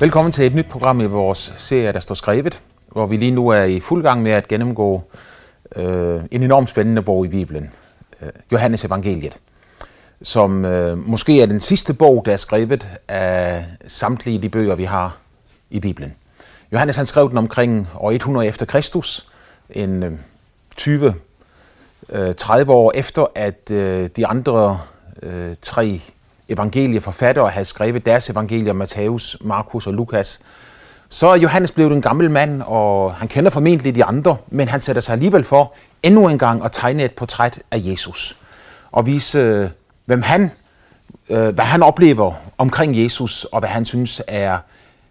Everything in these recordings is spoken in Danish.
Velkommen til et nyt program i vores serie, der står skrevet, hvor vi lige nu er i fuld gang med at gennemgå øh, en enormt spændende bog i Bibelen, øh, Johannes Evangeliet, som øh, måske er den sidste bog, der er skrevet af samtlige de bøger, vi har i Bibelen. Johannes han skrev den omkring år 100 efter Kristus, en øh, 20 30 øh, år efter, at øh, de andre øh, tre evangelieforfattere havde skrevet deres evangelier, Matthæus, Markus og Lukas, så er Johannes blevet en gammel mand, og han kender formentlig de andre, men han sætter sig alligevel for endnu en gang at tegne et portræt af Jesus. Og vise, hvem han, øh, hvad han oplever omkring Jesus, og hvad han synes er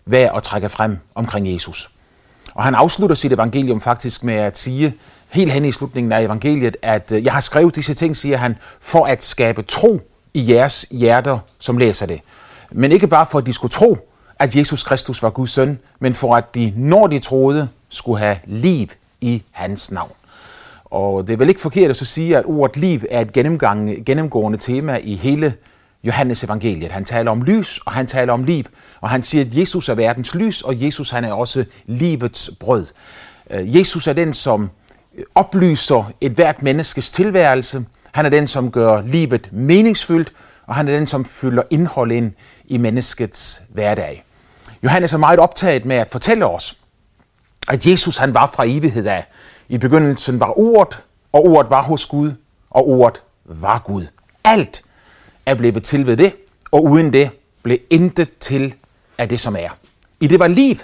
værd at trække frem omkring Jesus. Og han afslutter sit evangelium faktisk med at sige, helt hen i slutningen af evangeliet, at øh, jeg har skrevet disse ting, siger han, for at skabe tro i jeres hjerter, som læser det. Men ikke bare for, at de skulle tro, at Jesus Kristus var Guds søn, men for at de, når de troede, skulle have liv i hans navn. Og det er vel ikke forkert at så sige, at ordet liv er et gennemgang, gennemgående tema i hele Johannes evangeliet. Han taler om lys, og han taler om liv, og han siger, at Jesus er verdens lys, og Jesus han er også livets brød. Øh, Jesus er den, som oplyser et hvert menneskes tilværelse. Han er den, som gør livet meningsfyldt, og han er den, som fylder indhold ind i menneskets hverdag. Johannes er meget optaget med at fortælle os, at Jesus han var fra evighed af. I begyndelsen var ordet, og ordet var hos Gud, og ordet var Gud. Alt er blevet til ved det, og uden det blev intet til af det, som er. I det var liv,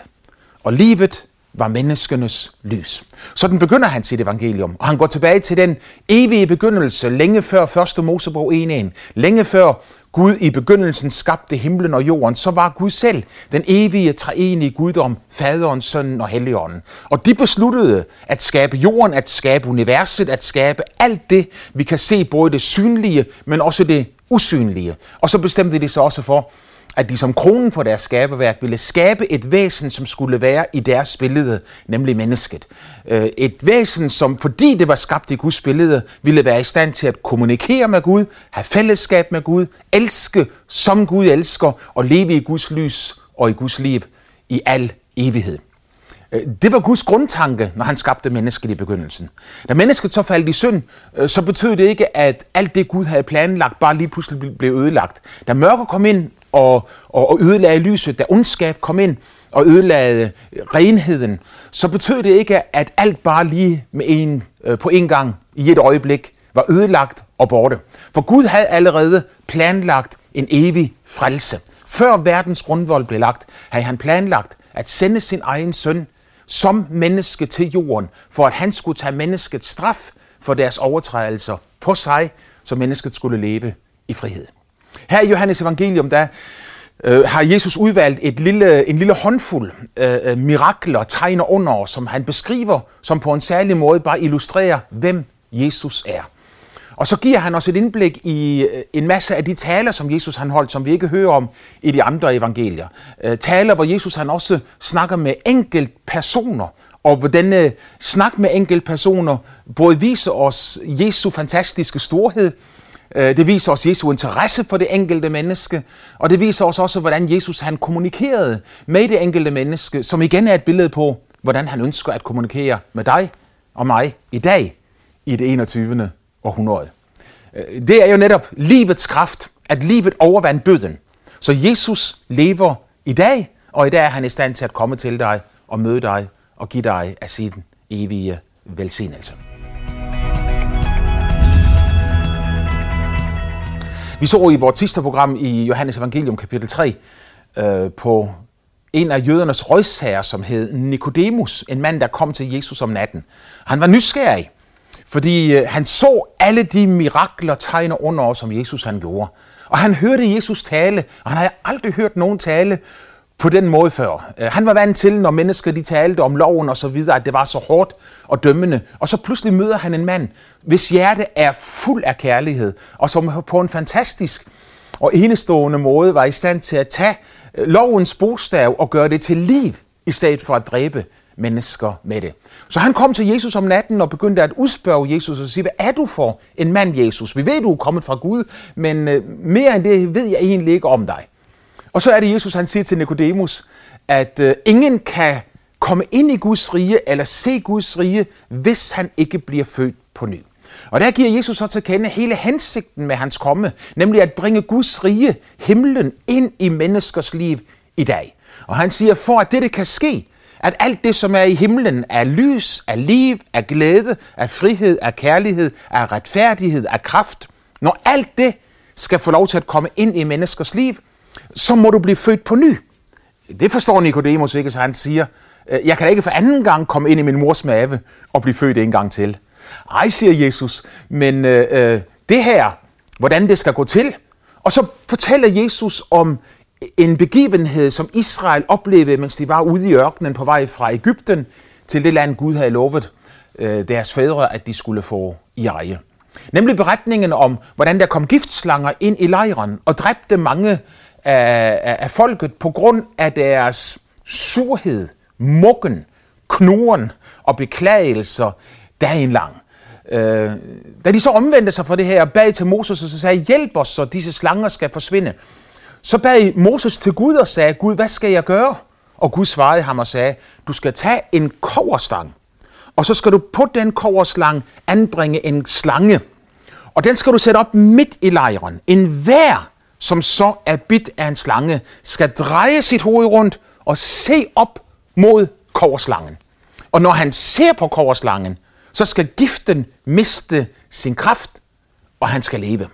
og livet var menneskenes lys. Sådan begynder han sit evangelium, og han går tilbage til den evige begyndelse, længe før 1. Mosebog 1.1. Længe før Gud i begyndelsen skabte himlen og jorden, så var Gud selv den evige, treenige guddom, faderen, sønnen og helligånden. Og de besluttede at skabe jorden, at skabe universet, at skabe alt det, vi kan se, både det synlige, men også det usynlige. Og så bestemte de sig også for, at de som kronen på deres skaberværk ville skabe et væsen, som skulle være i deres billede, nemlig mennesket. Øh, et væsen, som fordi det var skabt i Guds billede, ville være i stand til at kommunikere med Gud, have fællesskab med Gud, elske som Gud elsker og leve i Guds lys og i Guds liv i al evighed. Øh, det var Guds grundtanke, når han skabte mennesket i begyndelsen. Da mennesket så faldt i synd, øh, så betød det ikke, at alt det Gud havde planlagt bare lige pludselig blev ødelagt. Da mørket kom ind og, og, og ødelagde lyset, da ondskab kom ind og ødelagde øh, renheden, så betød det ikke, at alt bare lige med en, øh, på en gang i et øjeblik var ødelagt og borte. For Gud havde allerede planlagt en evig frelse. Før verdens grundvold blev lagt, havde han planlagt at sende sin egen søn som menneske til jorden, for at han skulle tage menneskets straf for deres overtrædelser på sig, så mennesket skulle leve i frihed. Her i Johannes evangelium, der øh, har Jesus udvalgt et lille, en lille håndfuld øh, øh mirakler, tegn under, som han beskriver, som på en særlig måde bare illustrerer, hvem Jesus er. Og så giver han os et indblik i øh, en masse af de taler, som Jesus han holdt, som vi ikke hører om i de andre evangelier. Øh, taler, hvor Jesus han også snakker med enkelt personer, og hvor denne snak med enkelt personer både viser os Jesu fantastiske storhed, Øh, det viser os Jesu interesse for det enkelte menneske, og det viser os også, hvordan Jesus han kommunikerede med det enkelte menneske, som igen er et billede på, hvordan han ønsker at kommunikere med dig og mig i dag i det 21. århundrede. Øh, det er jo netop livets kraft, at livet overvandt døden. Så Jesus lever i dag, og i dag er han i stand til at komme til dig og møde dig og give dig af sin evige velsignelse. Vi så i vores sidste program i Johannes Evangelium kapitel 3 øh, på en af jødernes rådsherrer, som hed Nikodemus, en mand, der kom til Jesus om natten. Han var nysgerrig, fordi øh, han så alle de mirakler, tegner under, som Jesus han gjorde. Og han hørte Jesus tale, og han havde aldrig hørt nogen tale på den måde før. Øh, han var vant til, når mennesker de talte om loven og så videre, at det var så hårdt og dømmende. Og så pludselig møder han en mand, hvis hjerte er fuld af kærlighed, og som på en fantastisk og enestående måde var i stand til at tage øh, lovens bogstav og gøre det til liv, i stedet for at dræbe mennesker med det. Så han kom til Jesus om natten og begyndte at udspørge Jesus og sige, hvad er du for en mand, Jesus? Vi ved, du er kommet fra Gud, men øh, mere end det ved jeg egentlig ikke om dig. Og så er det Jesus, han siger til Nikodemus, at øh, ingen kan komme ind i Guds rige eller se Guds rige, hvis han ikke bliver født på ny. Og der giver Jesus så til kende hele hensigten med hans komme, nemlig at bringe Guds rige, himlen, ind i menneskers liv i dag. Og han siger, for at dette kan ske, at alt det, som er i himlen, er lys, er liv, er glæde, er frihed, er kærlighed, er retfærdighed, er kraft, når alt det skal få lov til at komme ind i menneskers liv, så må du blive født på ny. Det forstår Nikodemus ikke, så han siger, øh, jeg kan da ikke for anden gang komme ind i min mors mave og blive født en gang til. Ej, siger Jesus, men øh, øh, det her, hvordan det skal gå til. Og så fortæller Jesus om en begivenhed, som Israel oplevede, mens de var ude i ørkenen på vej fra Ægypten til det land, Gud havde lovet øh, deres fædre, at de skulle få i eje. Nemlig beretningen om, hvordan der kom giftslanger ind i lejren og dræbte mange af, af, af folket på grund af deres surhed, mukken, knuren og beklagelser dagen lang. Øh, da de så omvendte sig fra det her og bad til Moses og så sagde, hjælp os, så disse slanger skal forsvinde, så bad Moses til Gud og sagde, Gud, hvad skal jeg gøre? Og Gud svarede ham og sagde, du skal tage en koverstang, og så skal du på den koverslang anbringe en slange. Og den skal du sætte op midt i lejren. En hver, som så er bit af en slange, skal dreje sit hoved rundt og se op mod koverslangen. Og når han ser på koverslangen, så skal giften miste sin kraft, og han skal leve.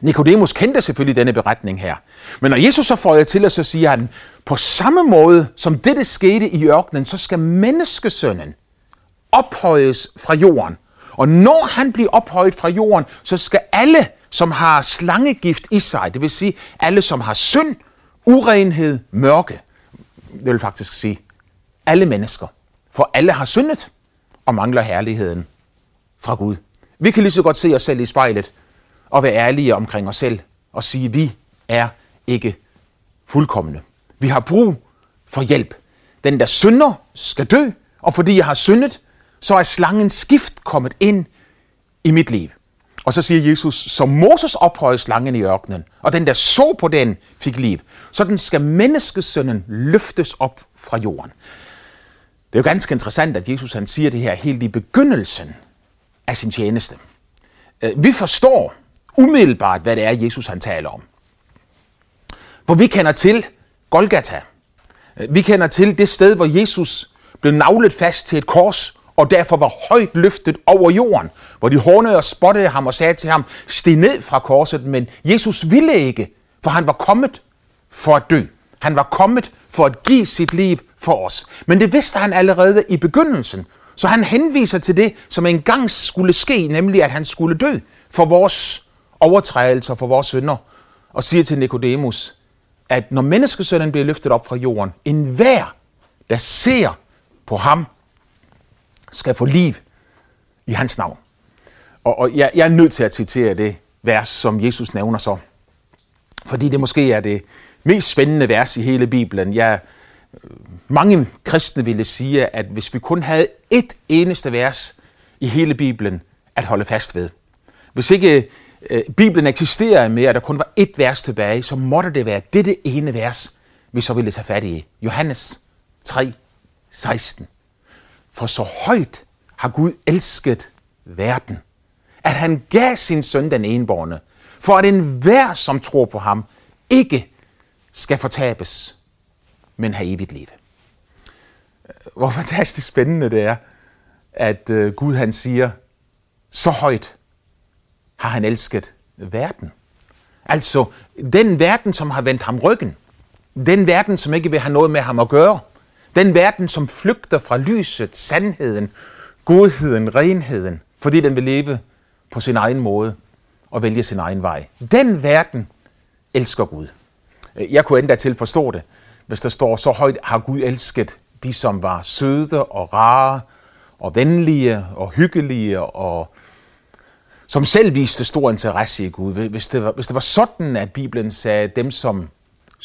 Nikodemus kendte selvfølgelig denne beretning her. Men når Jesus så får til, så siger han, på samme måde som dette skete i ørkenen, så skal menneskesønnen ophøjes fra jorden. Og når han bliver ophøjet fra jorden, så skal alle, som har slangegift i sig, det vil sige alle, som har synd, urenhed, mørke, det vil faktisk sige alle mennesker, for alle har syndet og mangler herligheden fra Gud. Vi kan lige så godt se os selv i spejlet og være ærlige omkring os selv og sige, at vi er ikke fuldkommende. Vi har brug for hjælp. Den, der synder, skal dø, og fordi jeg har syndet, så er slangens skift kommet ind i mit liv. Og så siger Jesus, som Moses ophøjede slangen i ørkenen, og den, der så på den, fik liv, sådan skal menneskesønnen løftes op fra jorden. Det er jo ganske interessant, at Jesus han siger det her helt i begyndelsen af sin tjeneste. Øh, vi forstår umiddelbart, hvad det er, Jesus han taler om. For vi kender til Golgata. Øh, vi kender til det sted, hvor Jesus blev navlet fast til et kors, og derfor var højt løftet over jorden, hvor de hånede og spottede ham og sagde til ham, stig ned fra korset, men Jesus ville ikke, for han var kommet for at dø. Han var kommet for at give sit liv for os. Men det vidste han allerede i begyndelsen. Så han henviser til det, som engang skulle ske, nemlig at han skulle dø for vores overtrædelser, for vores synder. Og siger til Nikodemus, at når menneskesønnen bliver løftet op fra jorden, enhver, der ser på ham, skal få liv i hans navn. Og, og jeg, jeg er nødt til at citere det vers, som Jesus nævner så. Fordi det måske er det mest spændende vers i hele Bibelen. Jeg, mange kristne ville sige, at hvis vi kun havde et eneste vers i hele Bibelen at holde fast ved, hvis ikke øh, Bibelen eksisterer mere, at der kun var et vers tilbage, så måtte det være dette ene vers, vi så ville tage fat i. Johannes 3, 16. For så højt har Gud elsket verden, at han gav sin søn den enborne, for at enhver, som tror på ham, ikke skal fortabes, men have evigt liv. Hvor fantastisk spændende det er, at øh, Gud han siger, så højt har han elsket verden. Altså den verden, som har vendt ham ryggen. Den verden, som ikke vil have noget med ham at gøre. Den verden, som flygter fra lyset, sandheden, godheden, renheden, fordi den vil leve på sin egen måde og vælge sin egen vej. Den verden elsker Gud. Øh, jeg kunne endda til forstå det, hvis der står, så højt har Gud elsket de, som var søde og rare og venlige og hyggelige og som selv viste stor interesse i Gud. Hvis det, var, hvis det var sådan, at Bibelen sagde, dem som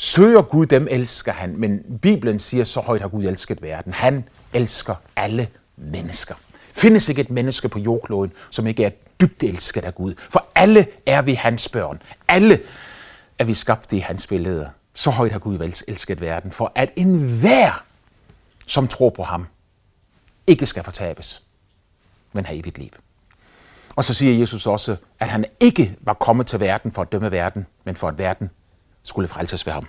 søger Gud, dem elsker han. Men Bibelen siger, så højt har Gud elsket verden. Han elsker alle mennesker. Findes ikke et menneske på jordkloden, som ikke er dybt elsket af Gud. For alle er vi hans børn. Alle er vi skabt i hans billede så højt har Gud elsket verden, for at enhver, som tror på ham, ikke skal fortabes, men have evigt liv. Og så siger Jesus også, at han ikke var kommet til verden for at dømme verden, men for at verden skulle frelses ved ham.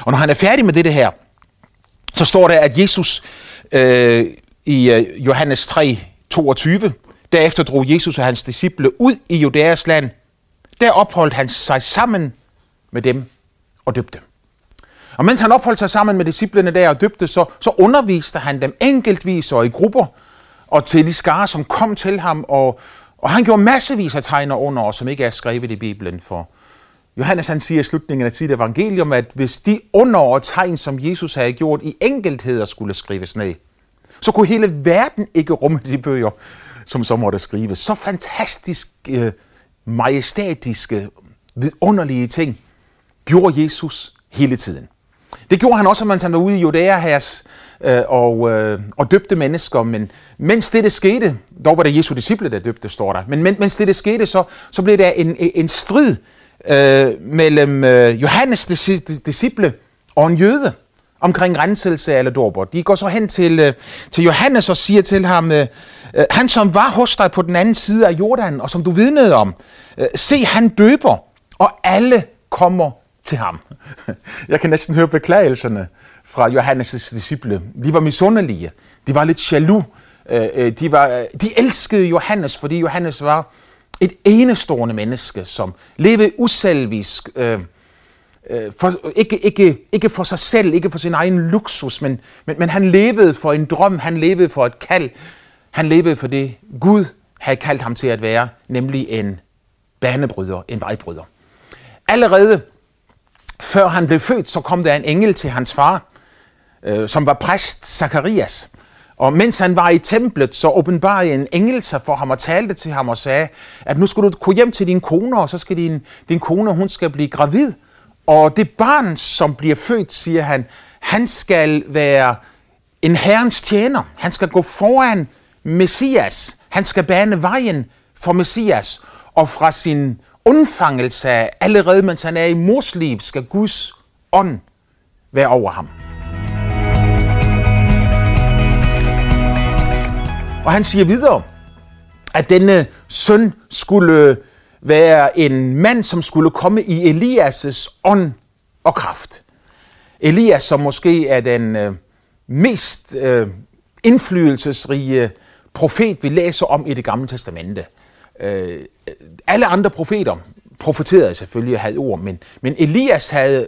Og når han er færdig med det her, så står der, at Jesus øh, i øh, Johannes 3, 22, derefter drog Jesus og hans disciple ud i Judæas land. Der opholdt han sig sammen med dem og døbte. Og mens han opholdt sig sammen med disciplene der og døbte, så, så underviste han dem enkeltvis og i grupper, og til de skare, som kom til ham, og, og han gjorde massevis af tegner under, som ikke er skrevet i Bibelen. For Johannes han siger i slutningen af sit evangelium, at hvis de under og tegn, som Jesus havde gjort i enkeltheder, skulle skrives ned, så kunne hele verden ikke rumme de bøger, som så måtte skrives. Så fantastisk, øh, majestatiske, vidunderlige ting gjorde Jesus hele tiden. Det gjorde han også, mens han var ude i Judæa her øh, og, øh, og døbte mennesker. Men mens det, det skete, dog var det Jesu disciple, der døbte, står der. Men mens det, det skete, så, så blev der en, en strid øh, mellem øh, Johannes disciple og en jøde omkring renselse eller dåber. De går så hen til, øh, til Johannes og siger til ham, øh, øh, han som var hos dig på den anden side af Jordan, og som du vidnede om, øh, se han døber, og alle kommer til ham. Jeg kan næsten høre beklagelserne fra Johannes' disciple. De var misundelige. De var lidt jaloux. Øh, øh, de, var, de elskede Johannes, fordi Johannes var et enestående menneske, som levede uselvisk, øh, øh, for, ikke, ikke, ikke for sig selv, ikke for sin egen luksus, men, men, men han levede for en drøm, han levede for et kald, han levede for det Gud havde kaldt ham til at være, nemlig en banebryder, en vejbryder. Allerede før han blev født, så kom der en engel til hans far, øh, som var præst Zakarias. Og mens han var i templet, så åbenbarede en engel sig for ham og talte til ham og sagde, at nu skal du gå hjem til din kone, og så skal din, din kone, hun skal blive gravid. Og det barn, som bliver født, siger han, han skal være en herrens tjener. Han skal gå foran Messias. Han skal bane vejen for Messias. Og fra sin undfangelse allerede mens han er i mors liv, skal Guds ånd være over ham. Og han siger videre, at denne søn skulle øh, være en mand, som skulle komme i Elias' ånd og kraft. Elias, som måske er den øh, mest øh, indflydelsesrige profet, vi læser om i det gamle testamente. Øh, alle andre profeter profeterede selvfølgelig og havde ord, men, men Elias havde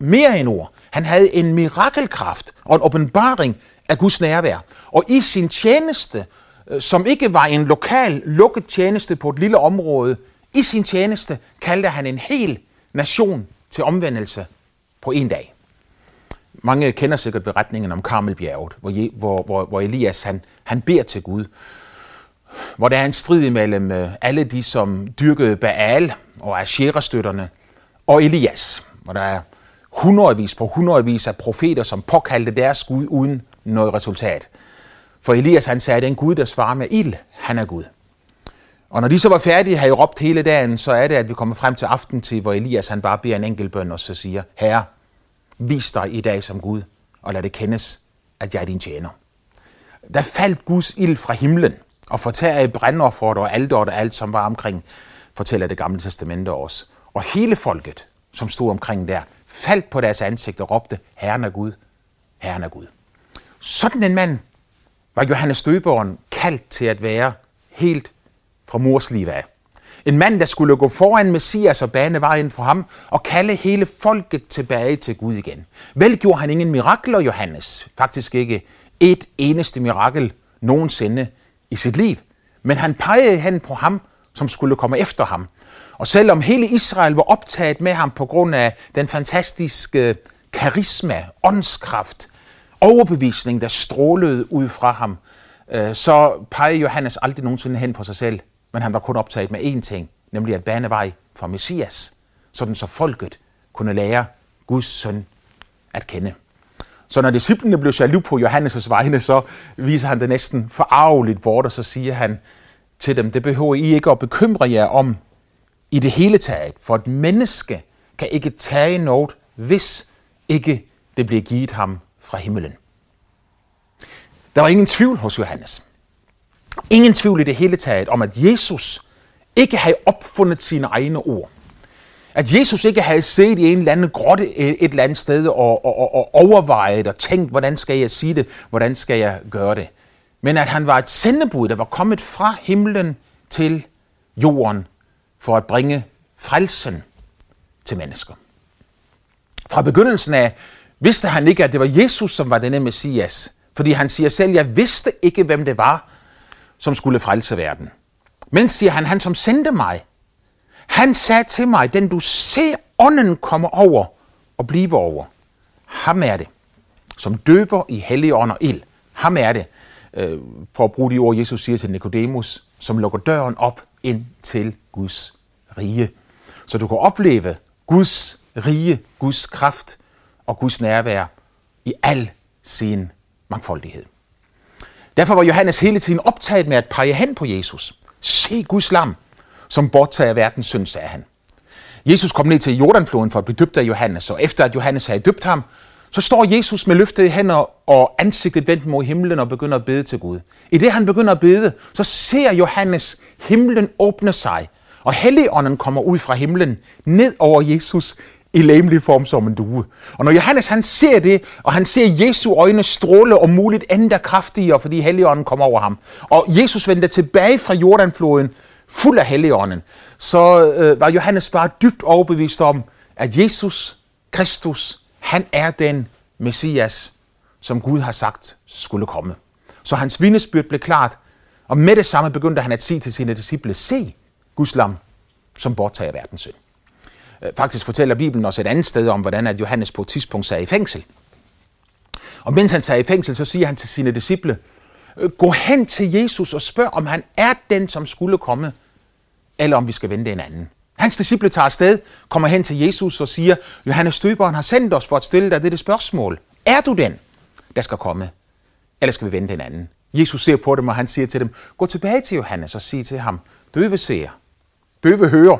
mere end ord. Han havde en mirakelkraft og en åbenbaring af Guds nærvær. Og i sin tjeneste, øh, som ikke var en lokal, lukket tjeneste på et lille område, i sin tjeneste kaldte han en hel nation til omvendelse på en dag. Mange kender sikkert beretningen om Karmelbjerget, hvor, hvor, hvor, hvor Elias han, han beder til Gud hvor der er en strid mellem øh, alle de, som dyrkede Baal og Asherah-støtterne, og Elias, hvor der er hundredvis på hundredvis af profeter, som påkaldte deres Gud uden noget resultat. For Elias han sagde, at den Gud, der svarer med ild, han er Gud. Og når de så var færdige, havde råbt hele dagen, så er det, at vi kommer frem til aften til, hvor Elias han bare beder en enkelt bøn, og så siger, Herre, vis dig i dag som Gud, og lad det kendes, at jeg er din tjener. Der faldt Guds ild fra himlen, og fortærede brandofferet og alt og alt, som var omkring, fortæller det gamle testamente også. Og hele folket, som stod omkring der, faldt på deres ansigt og råbte, Herren er Gud, Herren er Gud. Sådan en mand var Johannes Døberen kaldt til at være helt fra mors liv af. En mand, der skulle gå foran Messias og bane vejen for ham og kalde hele folket tilbage til Gud igen. Vel gjorde han ingen mirakler, Johannes. Faktisk ikke et eneste mirakel nogensinde i sit liv. Men han pegede hen på ham, som skulle komme efter ham. Og selvom hele Israel var optaget med ham på grund af den fantastiske karisma, åndskraft, overbevisning, der strålede ud fra ham, øh, så pegede Johannes aldrig nogensinde hen på sig selv, men han var kun optaget med én ting, nemlig at bane vej for Messias, sådan så folket kunne lære Guds søn at kende. Så når disciplene blev jaloux på Johannes' vegne, så viser han det næsten forarveligt bort, og så siger han til dem, det behøver I ikke at bekymre jer om i det hele taget, for et menneske kan ikke tage noget, hvis ikke det bliver givet ham fra himlen. Der var ingen tvivl hos Johannes. Ingen tvivl i det hele taget om, at Jesus ikke havde opfundet sine egne ord. At Jesus ikke havde set i en eller anden grotte et eller andet sted og, og, og overvejet og tænkt, hvordan skal jeg sige det, hvordan skal jeg gøre det. Men at han var et sendebud, der var kommet fra himlen til jorden for at bringe frelsen til mennesker. Fra begyndelsen af vidste han ikke, at det var Jesus, som var denne Messias. Fordi han siger selv, jeg vidste ikke, hvem det var, som skulle frelse verden. Men siger han, han som sendte mig, han sagde til mig, den du ser ånden komme over og blive over, ham er det, som døber i hellig ånd og ild. Ham er det, øh, for at bruge de ord, Jesus siger til Nikodemus, som lukker døren op ind til Guds rige. Så du kan opleve Guds rige, Guds kraft og Guds nærvær i al sin mangfoldighed. Derfor var Johannes hele tiden optaget med at pege hen på Jesus. Se Guds lam, som borttager verdens synd, sagde han. Jesus kom ned til Jordanfloden for at blive døbt af Johannes, og efter at Johannes havde døbt ham, så står Jesus med løftede hænder og ansigtet vendt mod himlen og begynder at bede til Gud. I det han begynder at bede, så ser Johannes himlen åbne sig, og Helligånden kommer ud fra himlen ned over Jesus i læmelig form som en due. Og når Johannes han ser det, og han ser Jesu øjne stråle og muligt endda kraftigere, fordi Helligånden kommer over ham, og Jesus vendte tilbage fra Jordanfloden fuld af Helligånden, så øh, var Johannes bare dybt overbevist om, at Jesus Kristus, han er den Messias, som Gud har sagt skulle komme. Så hans vidnesbyrd blev klart, og med det samme begyndte han at sige til sine disciple, se Guds lam, som borttager verdens synd. Øh, faktisk fortæller Bibelen også et andet sted om, hvordan at Johannes på et tidspunkt sad i fængsel. Og mens han sad i fængsel, så siger han til sine disciple, øh, gå hen til Jesus og spørg, om han er den, som skulle komme, eller om vi skal vente en anden. Hans disciple tager afsted, kommer hen til Jesus og siger, Johannes Døberen har sendt os for at stille dig dette spørgsmål. Er du den, der skal komme, eller skal vi vente en anden? Jesus ser på dem, og han siger til dem, gå tilbage til Johannes og sig til ham, døve ser, døve hører,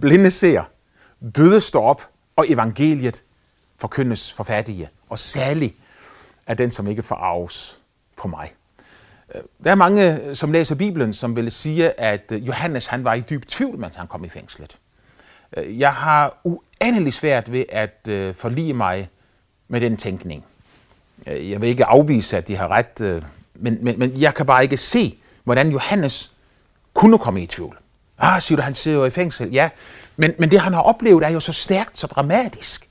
blinde ser, døde står op, og evangeliet forkyndes for fattige, og særlig er den, som ikke forarves på mig. Øh, der er mange, øh, som læser Bibelen, som vil sige, at øh, Johannes han var i dyb tvivl, mens han kom i fængslet. Jeg har uendelig svært ved at forlige mig med den tænkning. Jeg vil ikke afvise, at de har ret, men, men, men jeg kan bare ikke se, hvordan Johannes kunne komme i tvivl. Ah, siger du, han sidder jo i fængsel. Ja, men, men det han har oplevet er jo så stærkt, så dramatisk.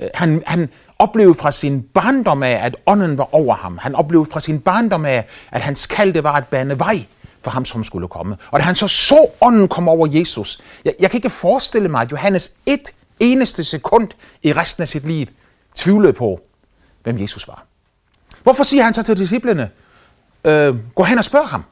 Øh, han, han oplevede fra sin barndom af, at ånden var over ham. Han oplevede fra sin barndom af, at hans kalde var at bane vej for ham, som skulle komme. Og da han så så ånden komme over Jesus, jeg, jeg kan ikke forestille mig, at Johannes et eneste sekund i resten af sit liv tvivlede på, hvem Jesus var. Hvorfor siger han så til disciplene, øh, gå hen og spørg ham?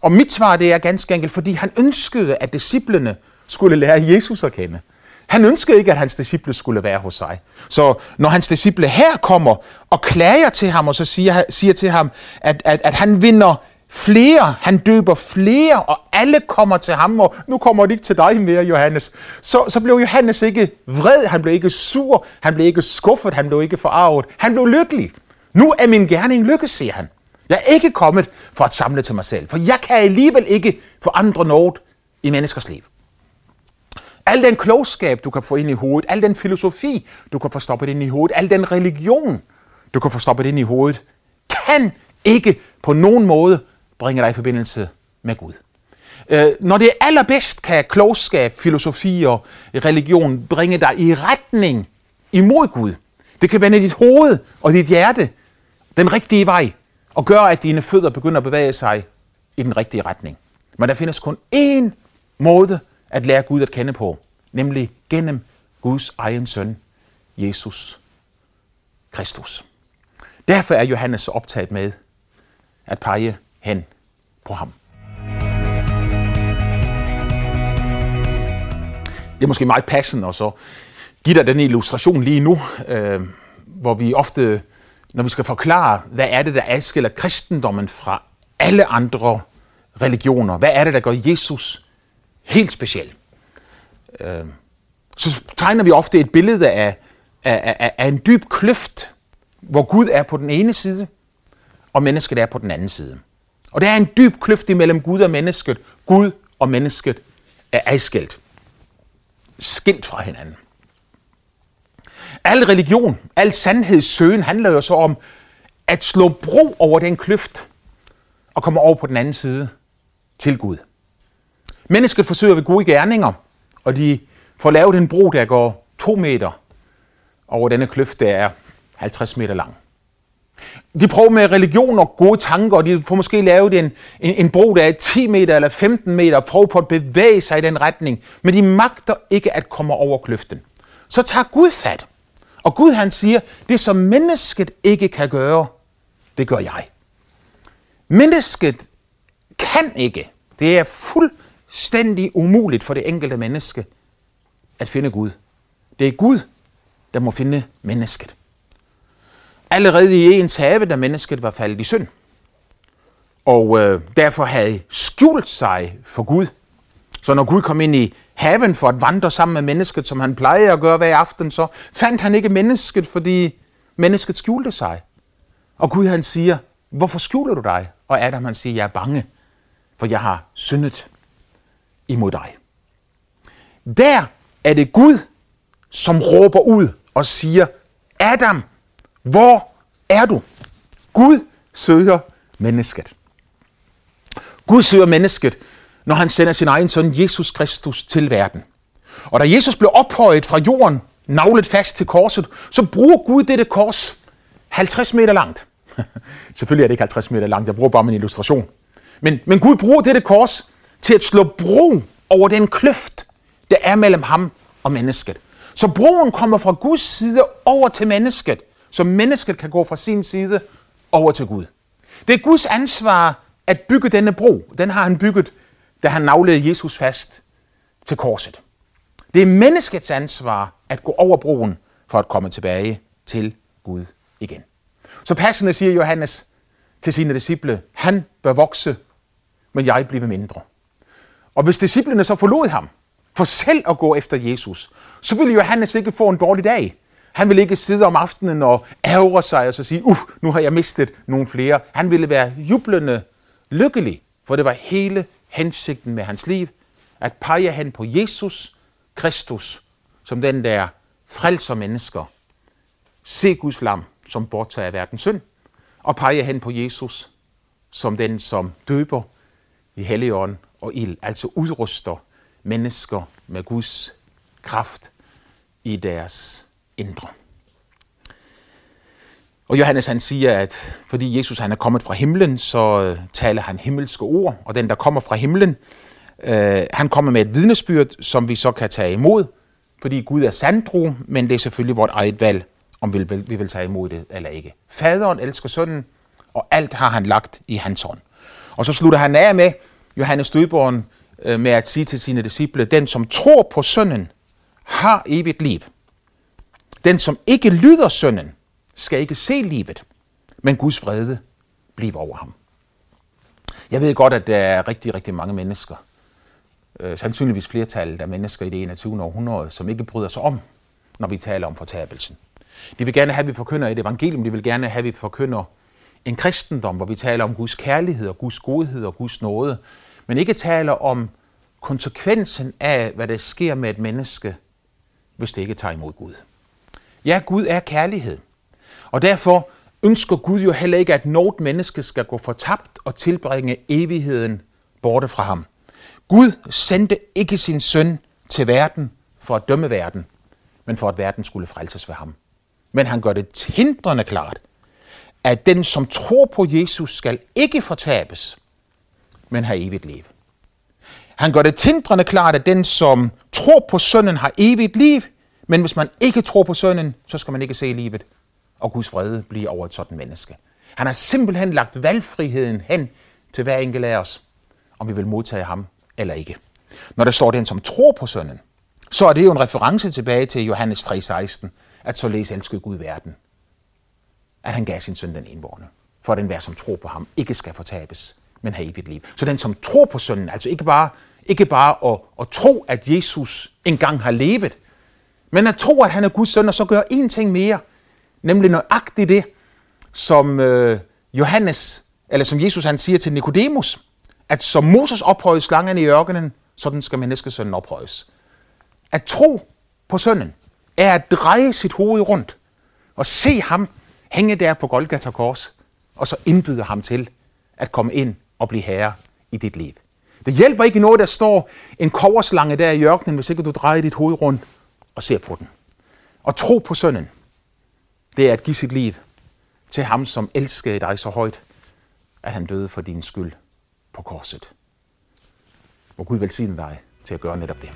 Og mit svar det er ganske enkelt, fordi han ønskede, at disciplene skulle lære Jesus at kende. Han ønskede ikke, at hans disciple skulle være hos sig. Så når hans disciple her kommer og klager til ham, og så siger, siger til ham, at, at, at han vinder flere, han døber flere, og alle kommer til ham, og nu kommer de ikke til dig mere, Johannes. Så, så blev Johannes ikke vred, han blev ikke sur, han blev ikke skuffet, han blev ikke forarvet, han blev lykkelig. Nu er min gerning lykkes, siger han. Jeg er ikke kommet for at samle til mig selv, for jeg kan alligevel ikke forandre noget i menneskers liv. Al den klogskab, du kan få ind i hovedet, al den filosofi, du kan få stoppet ind i hovedet, al den religion, du kan få stoppet ind i hovedet, kan ikke på nogen måde bringe dig i forbindelse med Gud. Øh, når det er allerbedst, kan klogskab, filosofi og religion bringe dig i retning imod Gud. Det kan vende dit hoved og dit hjerte den rigtige vej og gøre, at dine fødder begynder at bevæge sig i den rigtige retning. Men der findes kun én måde at lære Gud at kende på, nemlig gennem Guds egen søn, Jesus Kristus. Derfor er Johannes så optaget med at pege hen på ham. Det er måske meget passende at så give dig den illustration lige nu, øh, hvor vi ofte når vi skal forklare, hvad er det, der adskiller kristendommen fra alle andre religioner, hvad er det, der gør Jesus helt speciel, øh, så tegner vi ofte et billede af af, af, af en dyb kløft, hvor Gud er på den ene side, og mennesket er på den anden side. Og der er en dyb kløft imellem Gud og mennesket. Gud og mennesket er adskilt. Skilt fra hinanden. Al religion, al sandhedssøgen handler jo så om at slå bro over den kløft og komme over på den anden side til Gud. Mennesket forsøger ved gode gerninger, og de får lavet en bro, der går to meter over denne kløft, der er 50 meter lang. De prøver med religion og gode tanker, og de får måske lavet en, en, en bro, der er 10 meter eller 15 meter, og prøver på at bevæge sig i den retning, men de magter ikke at komme over kløften. Så tager Gud fat, og Gud han siger, det som mennesket ikke kan gøre, det gør jeg. Mennesket kan ikke, det er fuldstændig umuligt for det enkelte menneske at finde Gud. Det er Gud, der må finde mennesket. Allerede i ens have, da mennesket var faldet i synd. Og øh, derfor havde skjult sig for Gud. Så når Gud kom ind i haven for at vandre sammen med mennesket, som han plejede at gøre hver aften, så fandt han ikke mennesket, fordi mennesket skjulte sig. Og Gud han siger, hvorfor skjuler du dig? Og Adam han siger, jeg er bange, for jeg har syndet imod dig. Der er det Gud, som råber ud og siger, Adam, hvor er du? Gud søger mennesket. Gud søger mennesket, når han sender sin egen søn Jesus Kristus til verden. Og da Jesus blev ophøjet fra jorden, navlet fast til korset, så bruger Gud dette kors 50 meter langt. Selvfølgelig er det ikke 50 meter langt, jeg bruger bare min illustration. Men, men Gud bruger dette kors til at slå bro over den kløft, der er mellem ham og mennesket. Så broen kommer fra Guds side over til mennesket, så mennesket kan gå fra sin side over til Gud. Det er Guds ansvar at bygge denne bro. Den har han bygget, da han navlede Jesus fast til korset. Det er menneskets ansvar at gå over broen for at komme tilbage til Gud igen. Så passende siger Johannes til sine disciple, han bør vokse, men jeg bliver mindre. Og hvis disciplene så forlod ham, for selv at gå efter Jesus, så ville Johannes ikke få en dårlig dag. Han ville ikke sidde om aftenen og ærge sig og så sige, uh, nu har jeg mistet nogle flere. Han ville være jublende lykkelig, for det var hele hensigten med hans liv, at pege hen på Jesus Kristus, som den der frelser mennesker. Se Guds lam, som borttager verdens synd, og pege hen på Jesus, som den, som døber i helligånd og ild, altså udruster mennesker med Guds kraft i deres indre. Og Johannes han siger, at fordi Jesus han er kommet fra himlen, så øh, taler han himmelske ord, og den, der kommer fra himlen, øh, han kommer med et vidnesbyrd, som vi så kan tage imod, fordi Gud er sandtro, men det er selvfølgelig vort eget valg, om vi vil, vi vil tage imod det eller ikke. Faderen elsker sønnen, og alt har han lagt i hans hånd. Og så slutter han af med, Johannes Døberen, øh, med at sige til sine disciple, den som tror på sønnen, har evigt liv. Den som ikke lyder sønnen, skal ikke se livet, men Guds vrede bliver over ham. Jeg ved godt, at der er rigtig, rigtig mange mennesker, øh, sandsynligvis flertallet af mennesker i det 21. århundrede, som ikke bryder sig om, når vi taler om fortabelsen. De vil gerne have, at vi forkynder et evangelium, de vil gerne have, at vi forkynder en kristendom, hvor vi taler om Guds kærlighed og Guds godhed og Guds nåde, men ikke taler om konsekvensen af, hvad der sker med et menneske, hvis det ikke tager imod Gud. Ja, Gud er kærlighed. Og derfor ønsker Gud jo heller ikke, at noget menneske skal gå fortabt og tilbringe evigheden borte fra ham. Gud sendte ikke sin søn til verden for at dømme verden, men for at verden skulle frelses ved ham. Men han gør det tindrende klart, at den, som tror på Jesus, skal ikke fortabes, men have evigt liv. Han gør det tindrende klart, at den, som tror på sønnen, har evigt liv, men hvis man ikke tror på sønnen, så skal man ikke se livet, og Guds vrede bliver over et sådan menneske. Han har simpelthen lagt valgfriheden hen til hver enkelt af os, om vi vil modtage ham eller ikke. Når der står den, som tror på sønnen, så er det jo en reference tilbage til Johannes 3,16, at så læs elskede Gud verden, at han gav sin søn den enborne, for at den hver, som tror på ham, ikke skal fortabes, men have evigt liv. Så den, som tror på sønnen, altså ikke bare, ikke bare at, at tro, at Jesus engang har levet, Men at tro, at han er Guds søn, og så gør én ting mere, nemlig nøjagtigt det, som øh, Johannes, eller som Jesus han siger til Nikodemus, at som Moses ophøjede slangen i ørkenen, sådan skal menneskesønnen ophøjes. At tro på sønnen er at dreje sit hoved rundt og se ham hænge der på Golgata kors, og så indbyde ham til at komme ind og blive herre i dit liv. Det hjælper ikke noget, der står en koverslange der i ørkenen, hvis ikke du drejer dit hoved rundt og ser på den. Og tro på sønnen, det er at give sit liv til ham, som elskede dig så højt, at han døde for din skyld på korset. Må Gud velsigne dig til at gøre netop det.